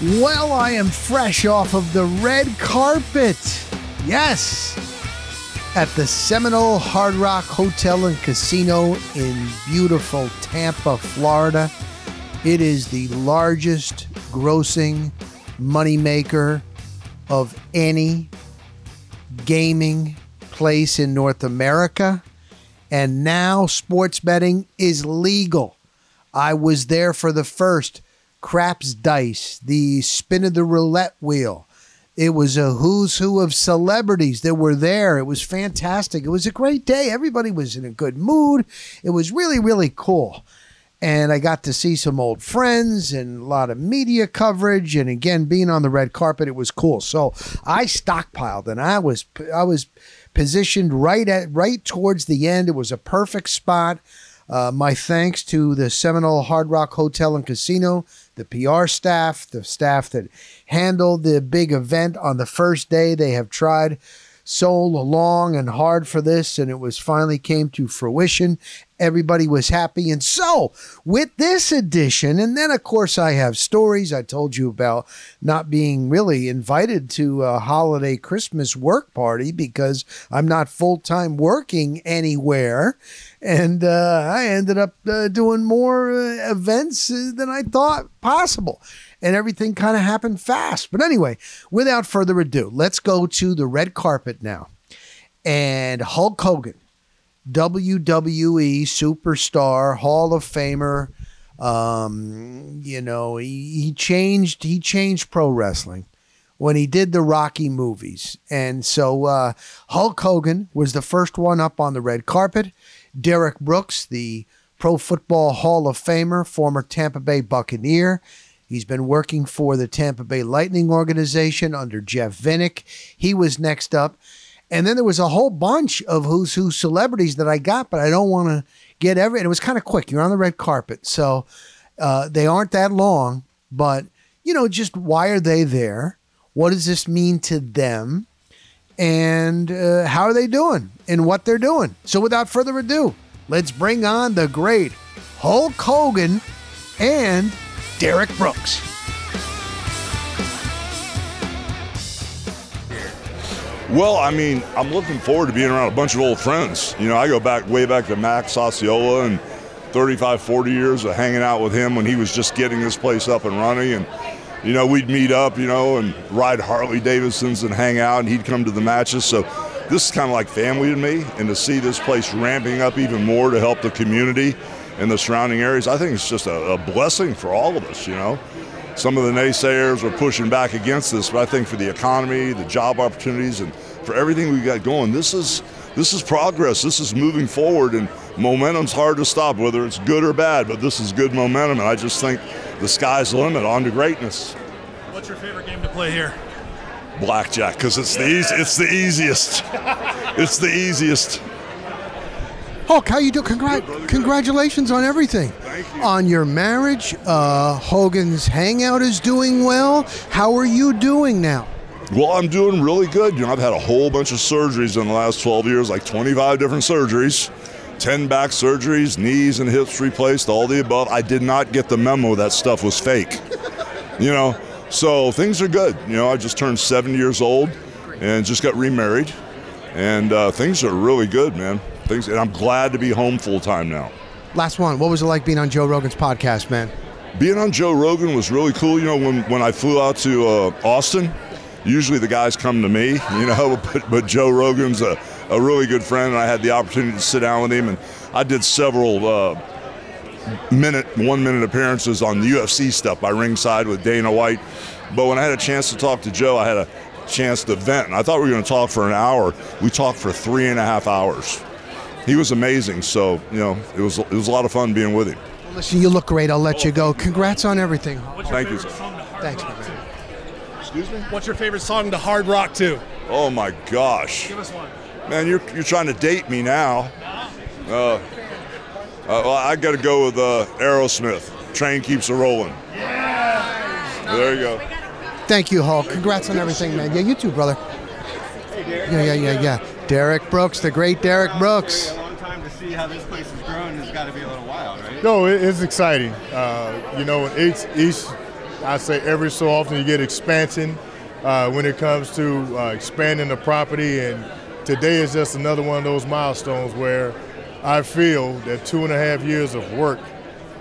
Well, I am fresh off of the red carpet. Yes. At the Seminole Hard Rock Hotel and Casino in beautiful Tampa, Florida. It is the largest grossing moneymaker of any gaming place in North America. And now sports betting is legal. I was there for the first craps dice, the spin of the roulette wheel. It was a who's who of celebrities that were there. It was fantastic. It was a great day. Everybody was in a good mood. It was really, really cool. And I got to see some old friends and a lot of media coverage. And again, being on the red carpet, it was cool. So I stockpiled and I was I was positioned right at right towards the end. It was a perfect spot. Uh, my thanks to the Seminole Hard Rock Hotel and Casino, the PR staff, the staff that handled the big event on the first day. They have tried so long and hard for this, and it was finally came to fruition. Everybody was happy. And so, with this edition, and then of course, I have stories I told you about not being really invited to a holiday Christmas work party because I'm not full time working anywhere. And uh, I ended up uh, doing more uh, events uh, than I thought possible. And everything kind of happened fast. But anyway, without further ado, let's go to the red carpet now. And Hulk Hogan WWE superstar, Hall of Famer. Um, you know, he, he changed he changed pro wrestling when he did the Rocky movies. And so uh, Hulk Hogan was the first one up on the red carpet. Derrick Brooks, the Pro Football Hall of Famer, former Tampa Bay Buccaneer. He's been working for the Tampa Bay Lightning organization under Jeff Vinik. He was next up. And then there was a whole bunch of who's who celebrities that I got, but I don't want to get every. And it was kind of quick. You're on the red carpet, so uh, they aren't that long. But you know, just why are they there? What does this mean to them? And uh, how are they doing? And what they're doing? So, without further ado, let's bring on the great Hulk Hogan and Derrick Brooks. Well, I mean, I'm looking forward to being around a bunch of old friends. You know, I go back way back to Max Osceola and 35, 40 years of hanging out with him when he was just getting this place up and running. And, you know, we'd meet up, you know, and ride Harley Davidsons and hang out, and he'd come to the matches. So this is kind of like family to me. And to see this place ramping up even more to help the community and the surrounding areas, I think it's just a, a blessing for all of us, you know some of the naysayers were pushing back against this, but I think for the economy, the job opportunities, and for everything we got going, this is this is progress. This is moving forward, and momentum's hard to stop, whether it's good or bad. But this is good momentum, and I just think the sky's the limit on to greatness. What's your favorite game to play here? Blackjack, because it's the easy, it's the easiest. it's the easiest. Hulk, how you do? Congrat- congratulations on everything. you. On your marriage, uh, Hogan's Hangout is doing well. How are you doing now? Well, I'm doing really good. You know, I've had a whole bunch of surgeries in the last 12 years, like 25 different surgeries, 10 back surgeries, knees and hips replaced, all the above. I did not get the memo that stuff was fake. you know, so things are good. You know, I just turned 70 years old and just got remarried, and uh, things are really good, man. Things, and I'm glad to be home full time now. Last one. What was it like being on Joe Rogan's podcast, man? Being on Joe Rogan was really cool. You know, when, when I flew out to uh, Austin, usually the guys come to me, you know, but, but Joe Rogan's a, a really good friend, and I had the opportunity to sit down with him, and I did several uh, minute, one minute appearances on the UFC stuff by ringside with Dana White. But when I had a chance to talk to Joe, I had a chance to vent, and I thought we were going to talk for an hour. We talked for three and a half hours. He was amazing, so you know, it was it was a lot of fun being with him. Listen, you look great. I'll let you go. Congrats on everything. Hulk. Thank you, favorite sir. song to hard Thanks, my man. Excuse me. What's your favorite song to hard rock to? Oh my gosh. Give us one. Man, you're, you're trying to date me now. Uh, uh, well, I got to go with uh, Aerosmith. Train keeps a rolling. Yeah. There you go. Thank you, Hulk. Congrats on everything, man. Yeah, you too, brother. Yeah, yeah, yeah, yeah. Derrick Brooks, the great Derrick Brooks. A long time to see how this place has grown has got to be a little wild, right? No, it, it's exciting. Uh, you know, each each I say every so often you get expansion uh, when it comes to uh, expanding the property, and today is just another one of those milestones where I feel that two and a half years of work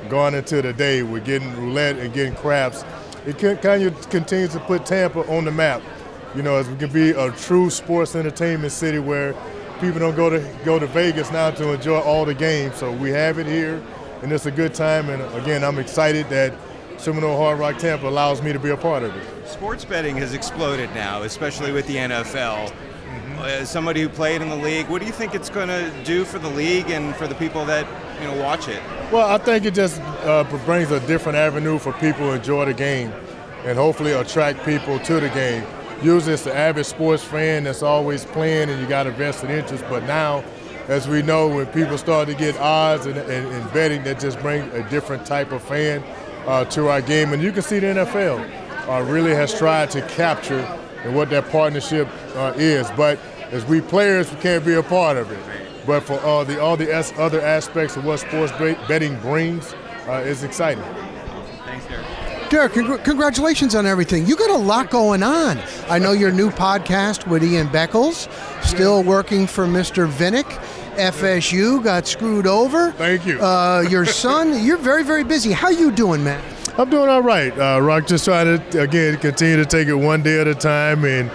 gone into the day with getting roulette and getting craps, it kind of continues to put Tampa on the map. You know, as we can be a true sports entertainment city where people don't go to go to Vegas now to enjoy all the games. So we have it here, and it's a good time. And again, I'm excited that Seminole Hard Rock Tampa allows me to be a part of it. Sports betting has exploded now, especially with the NFL. Mm-hmm. As somebody who played in the league, what do you think it's going to do for the league and for the people that you know watch it? Well, I think it just uh, brings a different avenue for people to enjoy the game, and hopefully attract people to the game. Usually, it's the average sports fan that's always playing, and you got a vested interest. But now, as we know, when people start to get odds and, and, and betting, that just brings a different type of fan uh, to our game. And you can see the NFL uh, really has tried to capture and what that partnership uh, is. But as we players, we can't be a part of it. But for all the all the other aspects of what sports betting brings, uh, is exciting. Thanks, Derrick. Derrick, congr- congratulations on everything. You got a lot going on. I know your new podcast with Ian Beckles, still working for Mr. Vinik. FSU got screwed over. Thank you. Uh, your son, you're very, very busy. How you doing, man? I'm doing all right. Uh, Rock just trying to again continue to take it one day at a time, and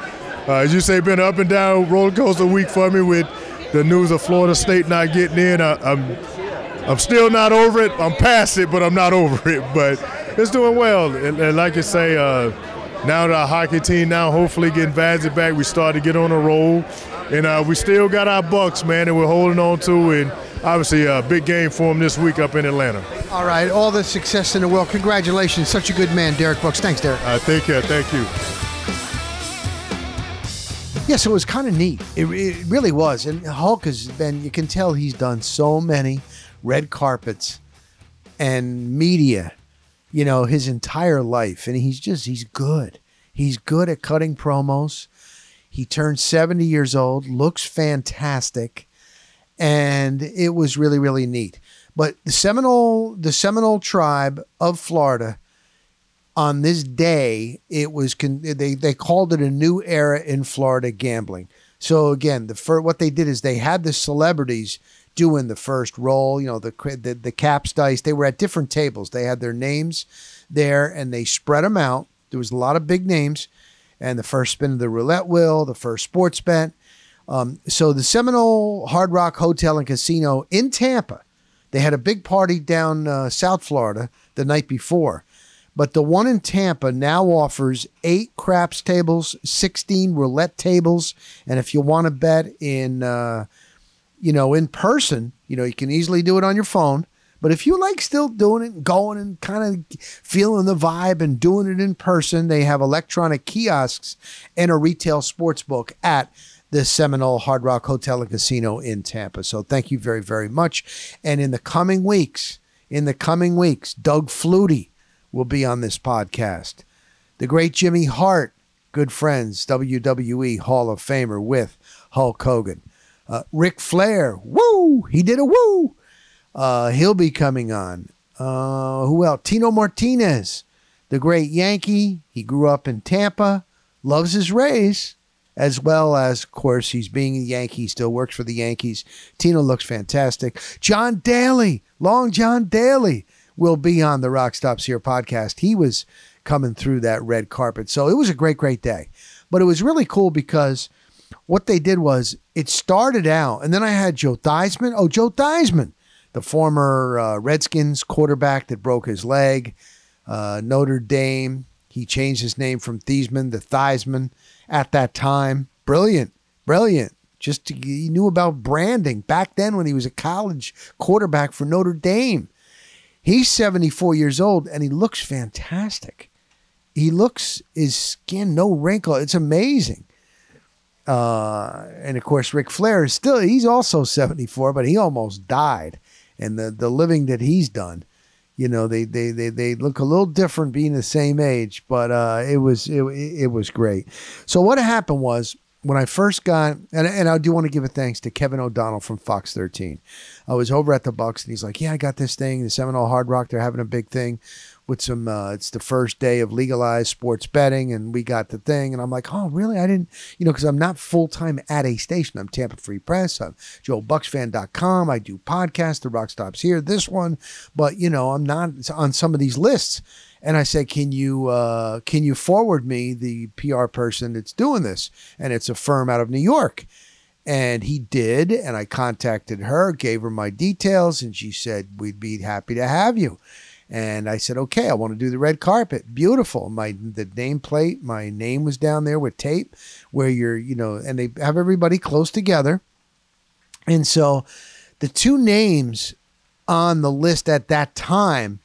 uh, as you say, been up and down roller coaster week for me with the news of Florida State not getting in. I, I'm I'm still not over it. I'm past it, but I'm not over it. But it's doing well, and, and like you say, uh, now that our hockey team now hopefully getting Vazzy back, we start to get on a roll. And uh, we still got our Bucs, man, that we're holding on to. And obviously, a big game for them this week up in Atlanta. All right, all the success in the world. Congratulations. Such a good man, Derrick Brooks. Thanks, Derrick. Uh, take care. Thank you. Yeah, so it was kind of neat. It, it really was. And Hulk has been, you can tell he's done so many red carpets and media, you know, his entire life. And he's just, he's good. He's good at cutting promos. He turned 70 years old, looks fantastic, and it was really, really neat. But the Seminole, the Seminole tribe of Florida, on this day, it was they they called it a new era in Florida gambling. So again, the first, what they did is they had the celebrities doing the first roll. You know, the the, the craps dice. They were at different tables. They had their names there, and they spread them out. There was a lot of big names, and the first spin of the roulette wheel, the first sports bet. Um, so the Seminole Hard Rock Hotel and Casino in Tampa, they had a big party down uh, South Florida the night before. But the one in Tampa now offers eight craps tables, 16 roulette tables. And if you want to bet in, uh, you know, in person, you know, you can easily do it on your phone. But if you like still doing it, going and kind of feeling the vibe and doing it in person, they have electronic kiosks and a retail sports book at the Seminole Hard Rock Hotel and Casino in Tampa. So thank you very, very much. And in the coming weeks, in the coming weeks, Doug Flutie will be on this podcast. The great Jimmy Hart, good friends, WWE Hall of Famer with Hulk Hogan. Uh, Ric Flair, woo, he did a woo uh, he'll be coming on. Uh, who else? Tino Martinez, the great Yankee. He grew up in Tampa, loves his Rays, as well as, of course, he's being a Yankee, still works for the Yankees. Tino looks fantastic. John Daly, Long John Daly, will be on the Rock Stops Here podcast. He was coming through that red carpet. So it was a great, great day. But it was really cool because what they did was it started out, and then I had Joe Theismann. Oh, Joe Theismann the former uh, Redskins quarterback that broke his leg, uh, Notre Dame. He changed his name from Theismann to Theismann at that time. Brilliant, brilliant. Just to, he knew about branding back then when he was a college quarterback for Notre Dame. He's 74 years old and he looks fantastic. He looks his skin no wrinkle. It's amazing. Uh, and of course, Ric Flair is still, he's also 74, but he almost died and the the living that he's done. You know, they they they, they look a little different being the same age, but uh, it was it, it was great. So what happened was when I first got, and, and I do want to give a thanks to Kevin O'Donnell from Fox 13. I was over at the Bucs, and he's like, "Yeah, I got this thing, the Seminole Hard Rock. They're having a big thing. With some. Uh, it's the first day of legalized sports betting, and we got the thing, and I'm like, oh, really? I didn't, you know, because I'm not full time at a station. I'm Tampa Free Press. I'm JoeBucsFan.com. I do podcasts. The Rock Stops here. This one, but you know, I'm not on some of these lists. And I said, "Can you uh, can you forward me the PR person that's doing this?" And it's a firm out of New York. And he did, and I contacted her, gave her my details, and she said, "We'd be happy to have you." And I said, "Okay, I want to do the red carpet. Beautiful. My the nameplate, my name was down there with tape, where you're, you know, and they have everybody close together. And so, the two names on the list at that time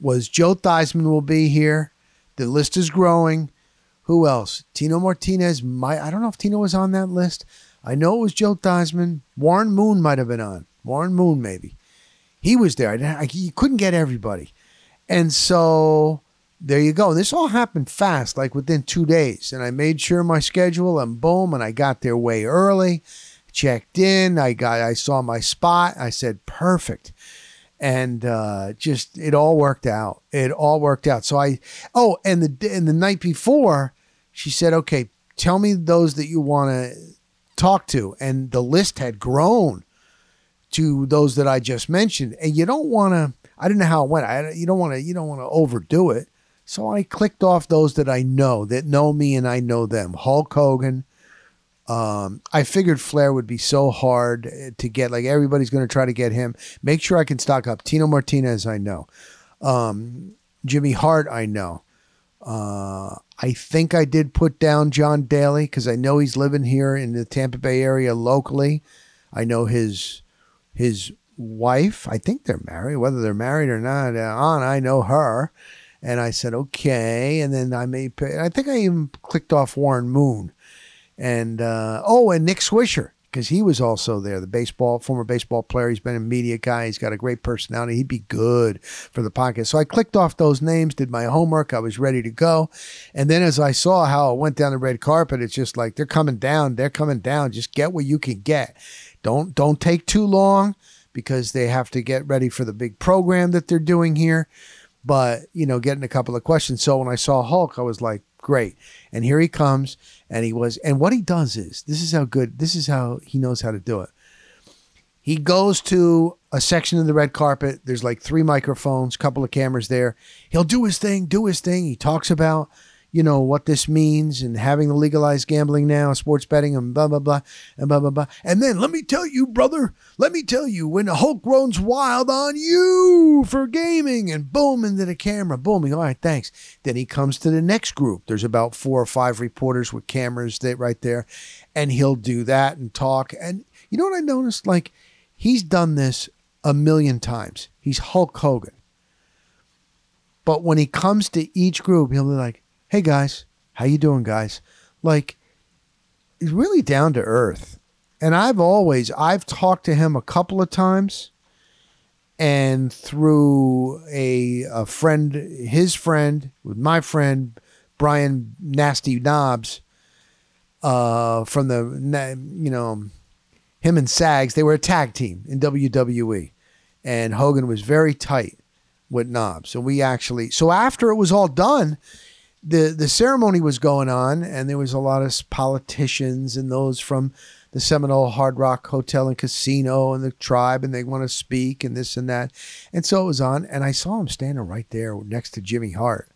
was Joe Theismann will be here. The list is growing. Who else? Tino Martinez. My I don't know if Tino was on that list. I know it was Joe Theismann. Warren Moon might have been on. Warren Moon, maybe. He was there. I, I, you couldn't get everybody. And so there you go. This all happened fast, like within two days. And I made sure my schedule and boom, and I got there way early, checked in. I got I saw my spot. I said, perfect. And uh, just it all worked out. It all worked out. So I oh, and the and the night before, she said, Okay, tell me those that you want to talk to. And the list had grown to those that I just mentioned. And you don't want to, I don't know how it went. I, you don't want to, you don't want to overdo it. So I clicked off those that I know, that know me and I know them. Hulk Hogan. Um, I figured Flair would be so hard to get. Like everybody's going to try to get him. Make sure I can stock up. Tino Martinez, I know. Um, Jimmy Hart, I know. Uh, I think I did put down John Daly because I know he's living here in the Tampa Bay area locally. I know his his wife. I think they're married. Whether they're married or not, uh, on I know her. And I said okay. And then I may. I think I even clicked off Warren Moon, and uh, oh, and Nick Swisher because he was also there, the baseball former baseball player. He's been a media guy. He's got a great personality. He'd be good for the podcast. So I clicked off those names, did my homework. I was ready to go, and then as I saw how it went down the red carpet, it's just like they're coming down. They're coming down. Just get what you can get. Don't don't take too long because they have to get ready for the big program that they're doing here. But you know, getting a couple of questions. So when I saw Hulk, I was like, great. And here he comes and he was and what he does is this is how good this is how he knows how to do it he goes to a section of the red carpet there's like three microphones couple of cameras there he'll do his thing do his thing he talks about you know what this means and having the legalized gambling now, sports betting and blah blah blah and blah blah blah. And then let me tell you, brother, let me tell you, when Hulk runs wild on you for gaming and boom into the camera, booming. All right, thanks. Then he comes to the next group. There's about four or five reporters with cameras that right there, and he'll do that and talk. And you know what I noticed? Like he's done this a million times. He's Hulk Hogan. But when he comes to each group, he'll be like, hey guys, how you doing, guys? Like, he's really down to earth. And I've always, I've talked to him a couple of times, and through a, a friend, his friend, with my friend, Brian Nasty Knobbs, uh, from the, you know, him and Sags, they were a tag team in WWE. And Hogan was very tight with Knobbs. And we actually, so after it was all done, the the ceremony was going on, and there was a lot of politicians and those from the Seminole Hard Rock Hotel and Casino and the tribe, and they want to speak and this and that. And so it was on, and I saw him standing right there next to Jimmy Hart,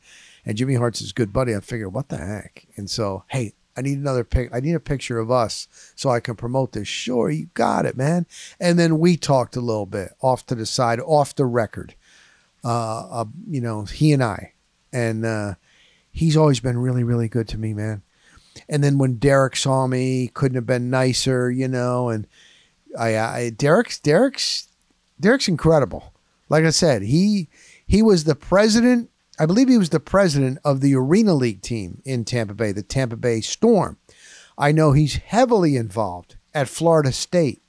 and Jimmy Hart's his good buddy. I figured, what the heck? And so, hey, I need another pic. I need a picture of us so I can promote this. Sure, you got it, man. And then we talked a little bit off to the side, off the record. Uh, uh you know, he and I, and. uh he's always been really, really good to me, man. And then when Derrick saw me, couldn't have been nicer, you know. And I, I Derrick's Derrick's Derrick's incredible. Like I said, he he was the president. I believe he was the president of the Arena League team in Tampa Bay, the Tampa Bay Storm. I know he's heavily involved at Florida State.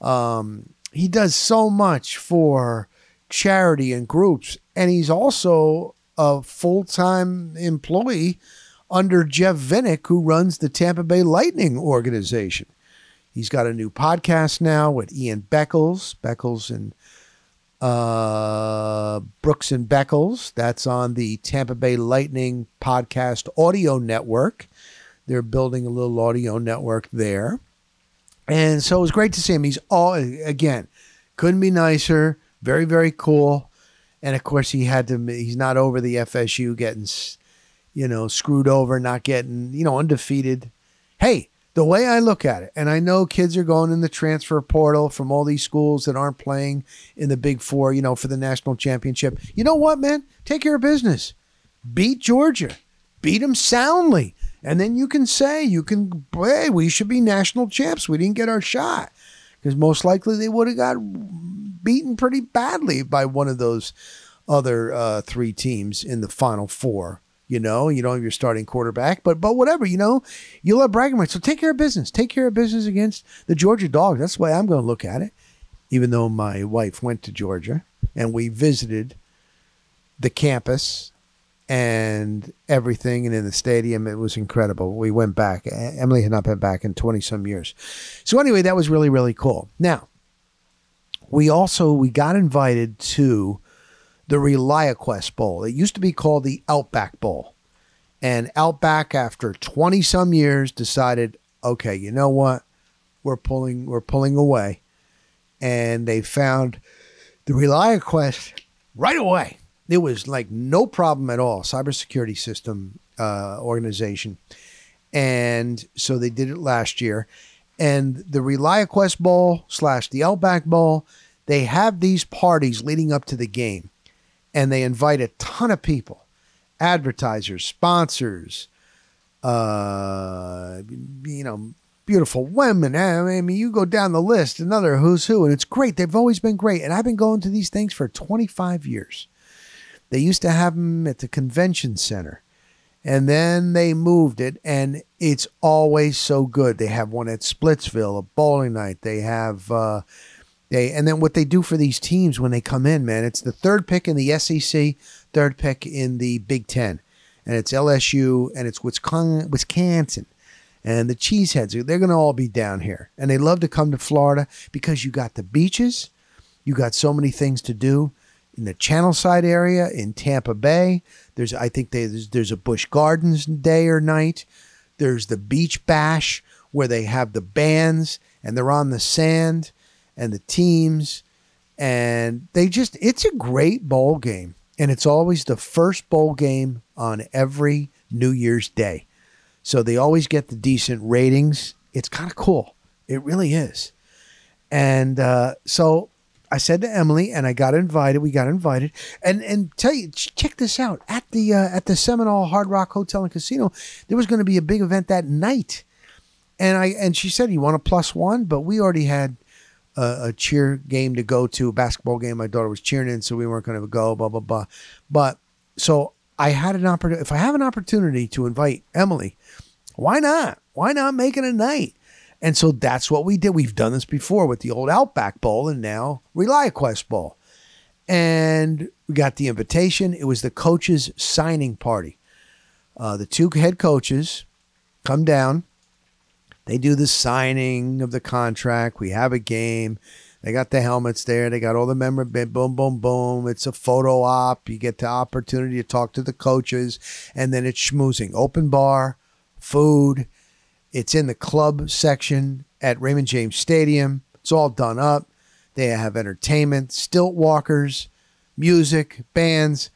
Um, he does so much for charity and groups, and he's also a full time employee under Jeff Vinik, who runs the Tampa Bay Lightning organization. He's got a new podcast now with Ian Beckles, Beckles and uh, Brooks and Beckles. That's on the Tampa Bay Lightning podcast audio network. They're building a little audio network there. And so it was great to see him. He's all, again, couldn't be nicer. Very, very cool. And of course, he had to, he's not over the FSU getting, you know, screwed over, not getting, you know, undefeated. Hey, the way I look at it, and I know kids are going in the transfer portal from all these schools that aren't playing in the Big Four, you know, for the national championship. You know what, man? Take care of business. Beat Georgia. Beat them soundly. And then you can say, you can, hey, we should be national champs. We didn't get our shot. Because most likely they would have got beaten pretty badly by one of those other uh, three teams in the final four. You know, you don't have your starting quarterback, but but whatever, you know, you'll have bragging rights. So take care of business. Take care of business against the Georgia Dogs. That's the way I'm going to look at it. Even though my wife went to Georgia and we visited the campus and everything and in the stadium it was incredible we went back emily had not been back in 20 some years so anyway that was really really cool now we also we got invited to the ReliaQuest Bowl. It used to be called the Outback Bowl. And Outback, after 20 some years, decided, okay, you know what? We're pulling we're pulling away. And they found the ReliaQuest right away. It was like no problem at all. Cybersecurity system uh, organization. And so they did it last year. And the ReliaQuest Bowl slash the Outback Bowl, they have these parties leading up to the game and they invite a ton of people advertisers, sponsors, uh, you know, beautiful women. I mean, you go down the list, another who's who, and it's great. They've always been great. And I've been going to these things for 25 years. They used to have them at the convention center, and then they moved it, and it's always so good. They have one at Splitsville, a bowling night. They have, uh, they and then what they do for these teams when they come in, man, it's the third pick in the SEC, third pick in the Big Ten, and it's LSU and it's Wisconsin, and the Cheeseheads. They're going to all be down here, and they love to come to Florida because you got the beaches, you got so many things to do in the Channel Side area in Tampa Bay. There's I think they, there's, there's a Busch Gardens day or night. There's the Beach Bash where they have the bands and they're on the sand and the teams. And they just, it's a great bowl game. And it's always the first bowl game on every New Year's Day. So they always get the decent ratings. It's kind of cool. It really is. And uh, so I said to Emily, and I got invited. We got invited, and and tell you, check this out at the uh, at the Seminole Hard Rock Hotel and Casino. There was going to be a big event that night, and I and she said, "You want a plus one?" But we already had a, a, cheer game to go to, a basketball game my daughter was cheering in, so we weren't going to go, blah, blah, blah. But so I had an opportunity. If I have an opportunity to invite Emily, why not? Why not make it a night? And so that's what we did. We've done this before with the old Outback Bowl and now ReliaQuest Bowl. And we got the invitation. It was the coaches' signing party. Uh, the two head coaches come down they do the signing of the contract. We have a game. They got the helmets there. They got all the memorabilia. Boom, boom, boom. It's a photo op. You get the opportunity to talk to the coaches, and then it's schmoozing. Open bar, food. It's in the club section at Raymond James Stadium. It's all done up. They have entertainment, stilt walkers, music, bands.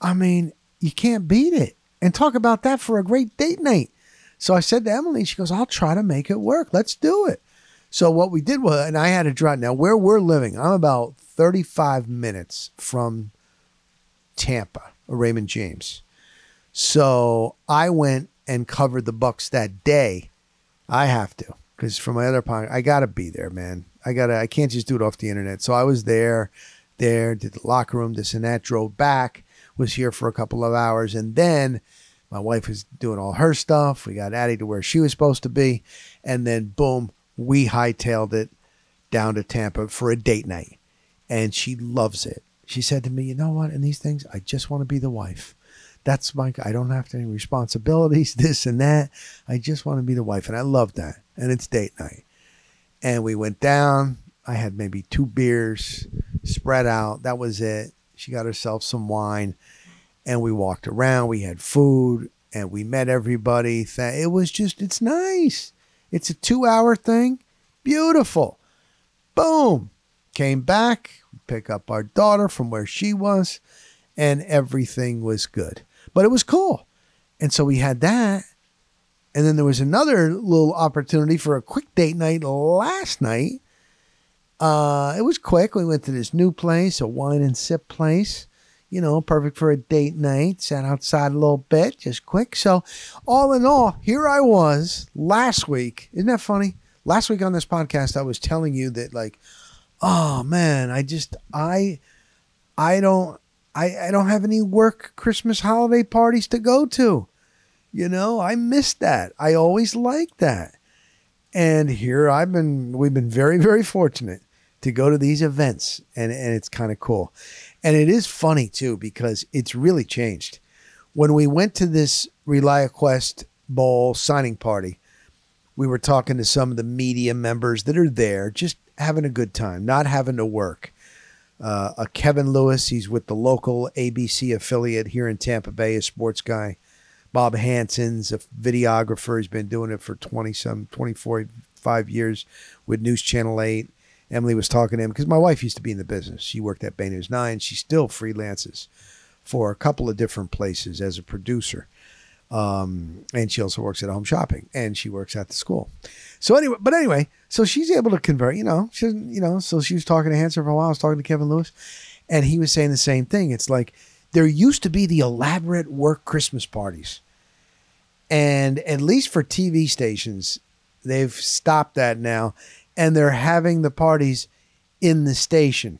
I mean, you can't beat it. And talk about that for a great date night. So I said to Emily, she goes, I'll try to make it work. Let's do it. So what we did was, and I had to drive. Now, where we're living, I'm about 35 minutes from Tampa, Raymond James. So I went and covered the Bucs that day. I have to, because for my other part, I gotta be there, man. I gotta. I can't just do it off the internet. So I was there, there, did the locker room, this and that. Drove back, was here for a couple of hours, and then my wife was doing all her stuff. We got Addie to where she was supposed to be. And then, boom, we hightailed it down to Tampa for a date night. And she loves it. She said to me, You know what? In these things, I just want to be the wife. That's my, I don't have any responsibilities, this and that. I just want to be the wife. And I love that. And it's date night. And we went down. I had maybe two beers spread out. That was it. She got herself some wine, and we walked around. We had food, and we met everybody. It was just, it's nice. It's a two hour thing. Beautiful. Boom. Came back, pick up our daughter from where she was, and everything was good. But it was cool. And so we had that. And then there was another little opportunity for a quick date night last night. Uh, it was quick. We went to this new place, a wine and sip place. You know, perfect for a date night. Sat outside a little bit, just quick. So, all in all, here I was last week. Isn't that funny? Last week on this podcast, I was telling you that, like, oh man, I just I I don't I, I don't have any work Christmas holiday parties to go to. You know, I miss that. I always liked that. And here I've been we've been very, very fortunate to go to these events and, and it's kind of cool. And it is funny too, because it's really changed. When we went to this ReliaQuest Bowl signing party, we were talking to some of the media members that are there, just having a good time, not having to work. Uh, a Kevin Lewis, he's with the local ABC affiliate here in Tampa Bay, a sports guy. Bob Hanson's a videographer. He's been doing it for 20 some, 24, five years with News Channel 8. Emily was talking to him because my wife used to be in the business. She worked at Bay News 9. She still freelances for a couple of different places as a producer. Um, and she also works at home shopping and she works at the school. So anyway, but anyway, so she's able to convert, you know, she doesn't, you know, so she was talking to Hanson for a while. I was talking to Kevin Lewis and he was saying the same thing. It's like there used to be the elaborate work Christmas parties. And at least for TV stations, they've stopped that now and they're having the parties in the station,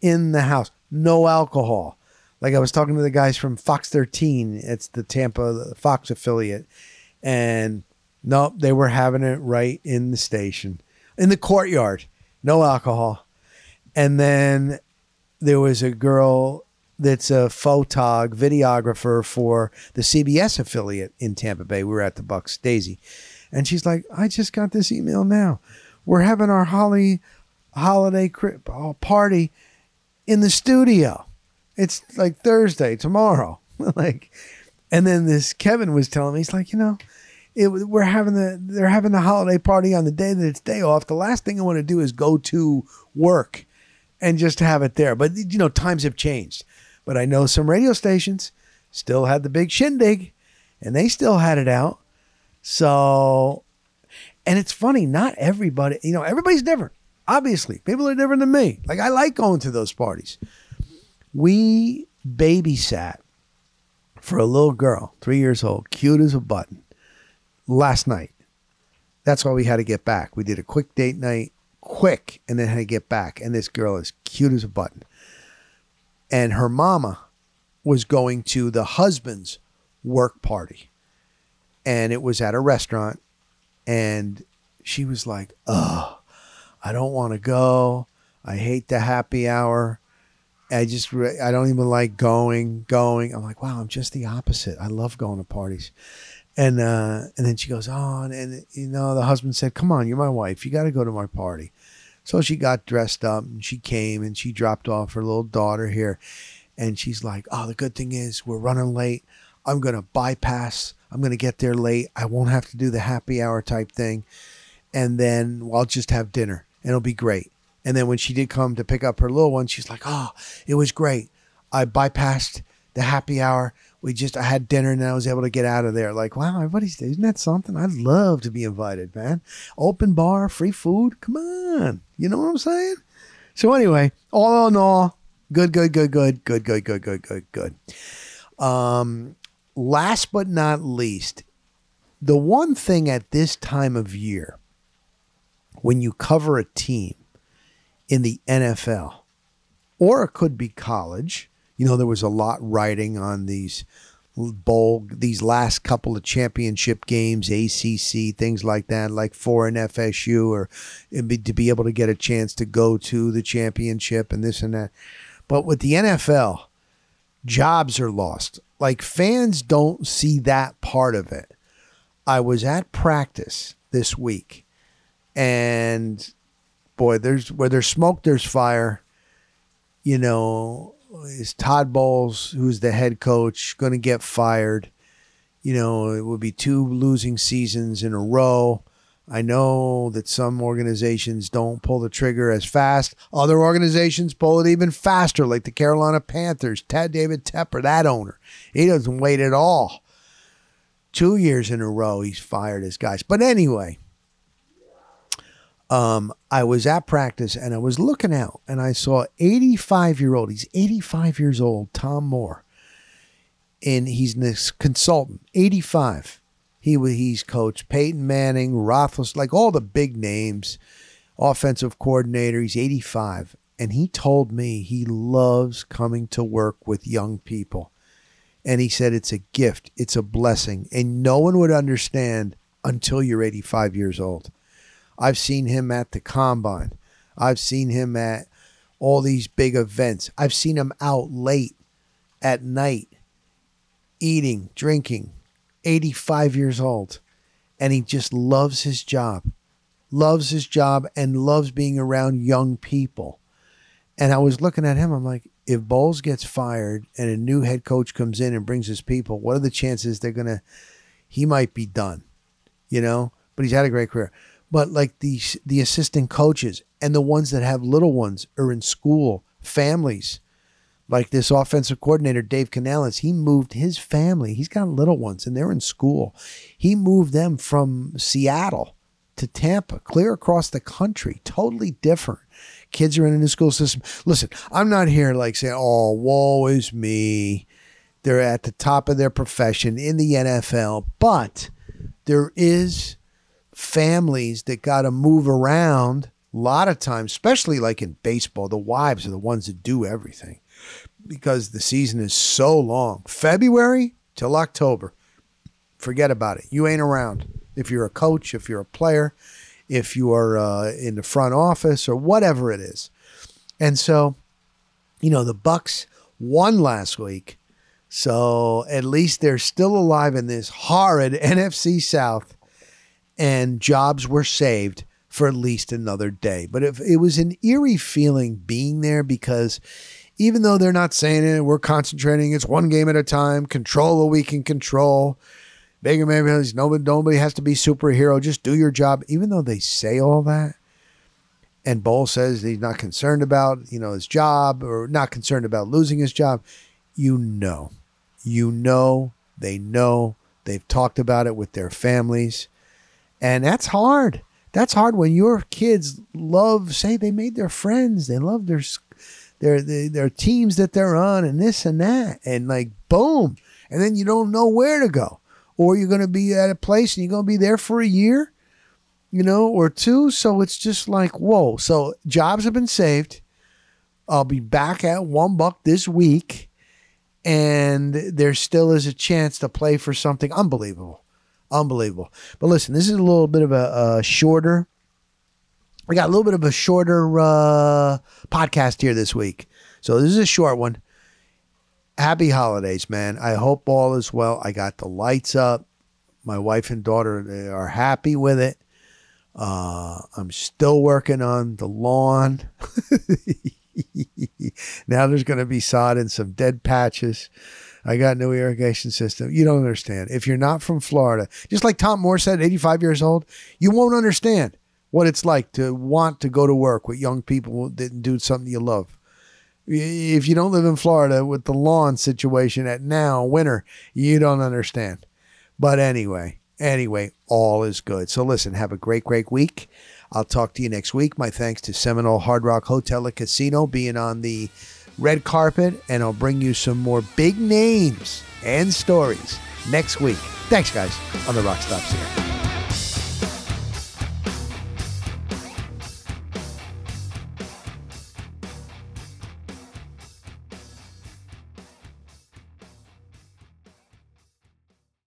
in the house, no alcohol. Like I was talking to the guys from Fox 13, it's the Tampa Fox affiliate, and nope, they were having it right in the station, in the courtyard, no alcohol. And then there was a girl that's a photog videographer for the CBS affiliate in Tampa Bay. We were at the Bucks Daisy, and she's like, "I just got this email now. We're having our holly holiday uh, party in the studio. It's like Thursday tomorrow. like, and then this Kevin was telling me, he's like, you know, it, we're having the they're having the holiday party on the day that it's day off. The last thing I want to do is go to work and just have it there. But you know, times have changed. But I know some radio stations still had the big shindig, and they still had it out. So, and it's funny, not everybody, you know, everybody's different. Obviously, people are different than me. Like I like going to those parties. We babysat for a little girl, three years old, cute as a button, last night. That's why we had to get back. We did a quick date night, quick, and then had to get back. And this girl is cute as a button. And her mama was going to the husband's work party. And it was at a restaurant. And she was like, oh, I don't want to go. I hate the happy hour. I just, re- I don't even like going, going. I'm like, wow, I'm just the opposite. I love going to parties. And uh, and then she goes on, and you know, the husband said, "Come on, you're my wife. You got to go to my party." So she got dressed up and she came and she dropped off her little daughter here, and she's like, "Oh, the good thing is we're running late. I'm gonna bypass. I'm gonna get there late. I won't have to do the happy hour type thing, and then I'll just have dinner, and it'll be great." And then when she did come to pick up her little one, she's like, "Oh, it was great. I bypassed the happy hour. We just I had dinner and I was able to get out of there. Like, wow, everybody's isn't that something? I'd love to be invited, man. Open bar, free food. Come on. You know what I'm saying? So anyway, all in all, good, good, good, good, good, good, good, good, good, good. Um, last but not least, the one thing at this time of year when you cover a team in the NFL, or it could be college. You know, there was a lot riding on these bowl, these last couple of championship games, ACC, things like that, like for an FSU, or be- to be able to get a chance to go to the championship and this and that. But with the NFL, jobs are lost. Like fans don't see that part of it. I was at practice this week, and boy, there's where there's smoke, there's fire. You know, is Todd Bowles, who's the head coach, going to get fired? You know, it would be two losing seasons in a row. I know that some organizations don't pull the trigger as fast. Other organizations pull it even faster, like the Carolina Panthers. Ted David Tepper, that owner, he doesn't wait at all. Two years in a row, he's fired his guys. But anyway, um, I was at practice and I was looking out and I saw 85 year old, he's 85 years old, Tom Moore. And he's this consultant, 85. He he's coached Peyton Manning, Roethlisberger, like all the big names, offensive coordinator. He's 85, and he told me he loves coming to work with young people, and he said it's a gift, it's a blessing, and no one would understand until you're 85 years old. I've seen him at the combine. I've seen him at all these big events. I've seen him out late at night eating, drinking, 85 years old. And he just loves his job, loves his job, and loves being around young people. And I was looking at him, I'm like, if Bowles gets fired and a new head coach comes in and brings his people, what are the chances they're going to, he might be done, you know? But he's had a great career. But like the, the assistant coaches and the ones that have little ones are in school, families, like this offensive coordinator, Dave Canales, he moved his family. He's got little ones and they're in school. He moved them from Seattle to Tampa, clear across the country, totally different. Kids are in a new school system. Listen, I'm not here like saying, oh, woe is me. They're at the top of their profession in the NFL, but there is families that got to move around a lot of times, especially like in baseball. The wives are the ones that do everything because the season is so long. February till October. Forget about it. You ain't around. If you're a coach, if you're a player, if you are uh, in the front office or whatever it is. And so, you know, the Bucs won last week. So at least they're still alive in this horrid NFC South and jobs were saved for at least another day. But if it was an eerie feeling being there because even though they're not saying it, we're concentrating. It's one game at a time. Control what we can control. Baker Mayfield, nobody, nobody has to be superhero. Just do your job. Even though they say all that, and Bowles says he's not concerned about you know his job or not concerned about losing his job, you know, you know, they know. They've talked about it with their families, and that's hard. That's hard when your kids love. Say they made their friends. They love their their, their teams that they're on and this and that and like boom and then you don't know where to go or you're going to be at a place and you're going to be there for a year you know or two so it's just like whoa so jobs have been saved i'll be back at one buck this week and there still is a chance to play for something unbelievable unbelievable but listen this is a little bit of a, a shorter we got a little bit of a shorter uh, podcast here this week. So this is a short one. Happy holidays, man. I hope all is well. I got the lights up. My wife and daughter are happy with it. Uh, I'm still working on the lawn. now there's going to be sod and some dead patches. I got no irrigation system. You don't understand. If you're not from Florida, just like Tom Moore said, 85 years old, you won't understand what it's like to want to go to work with young people that do something you love. If you don't live in Florida with the lawn situation at now, winter, you don't understand. But anyway, anyway, all is good. So listen, have a great, great week. I'll talk to you next week. My thanks to Seminole Hard Rock Hotel and Casino being on the red carpet, and I'll bring you some more big names and stories next week. Thanks, guys, on the Rock Stops here.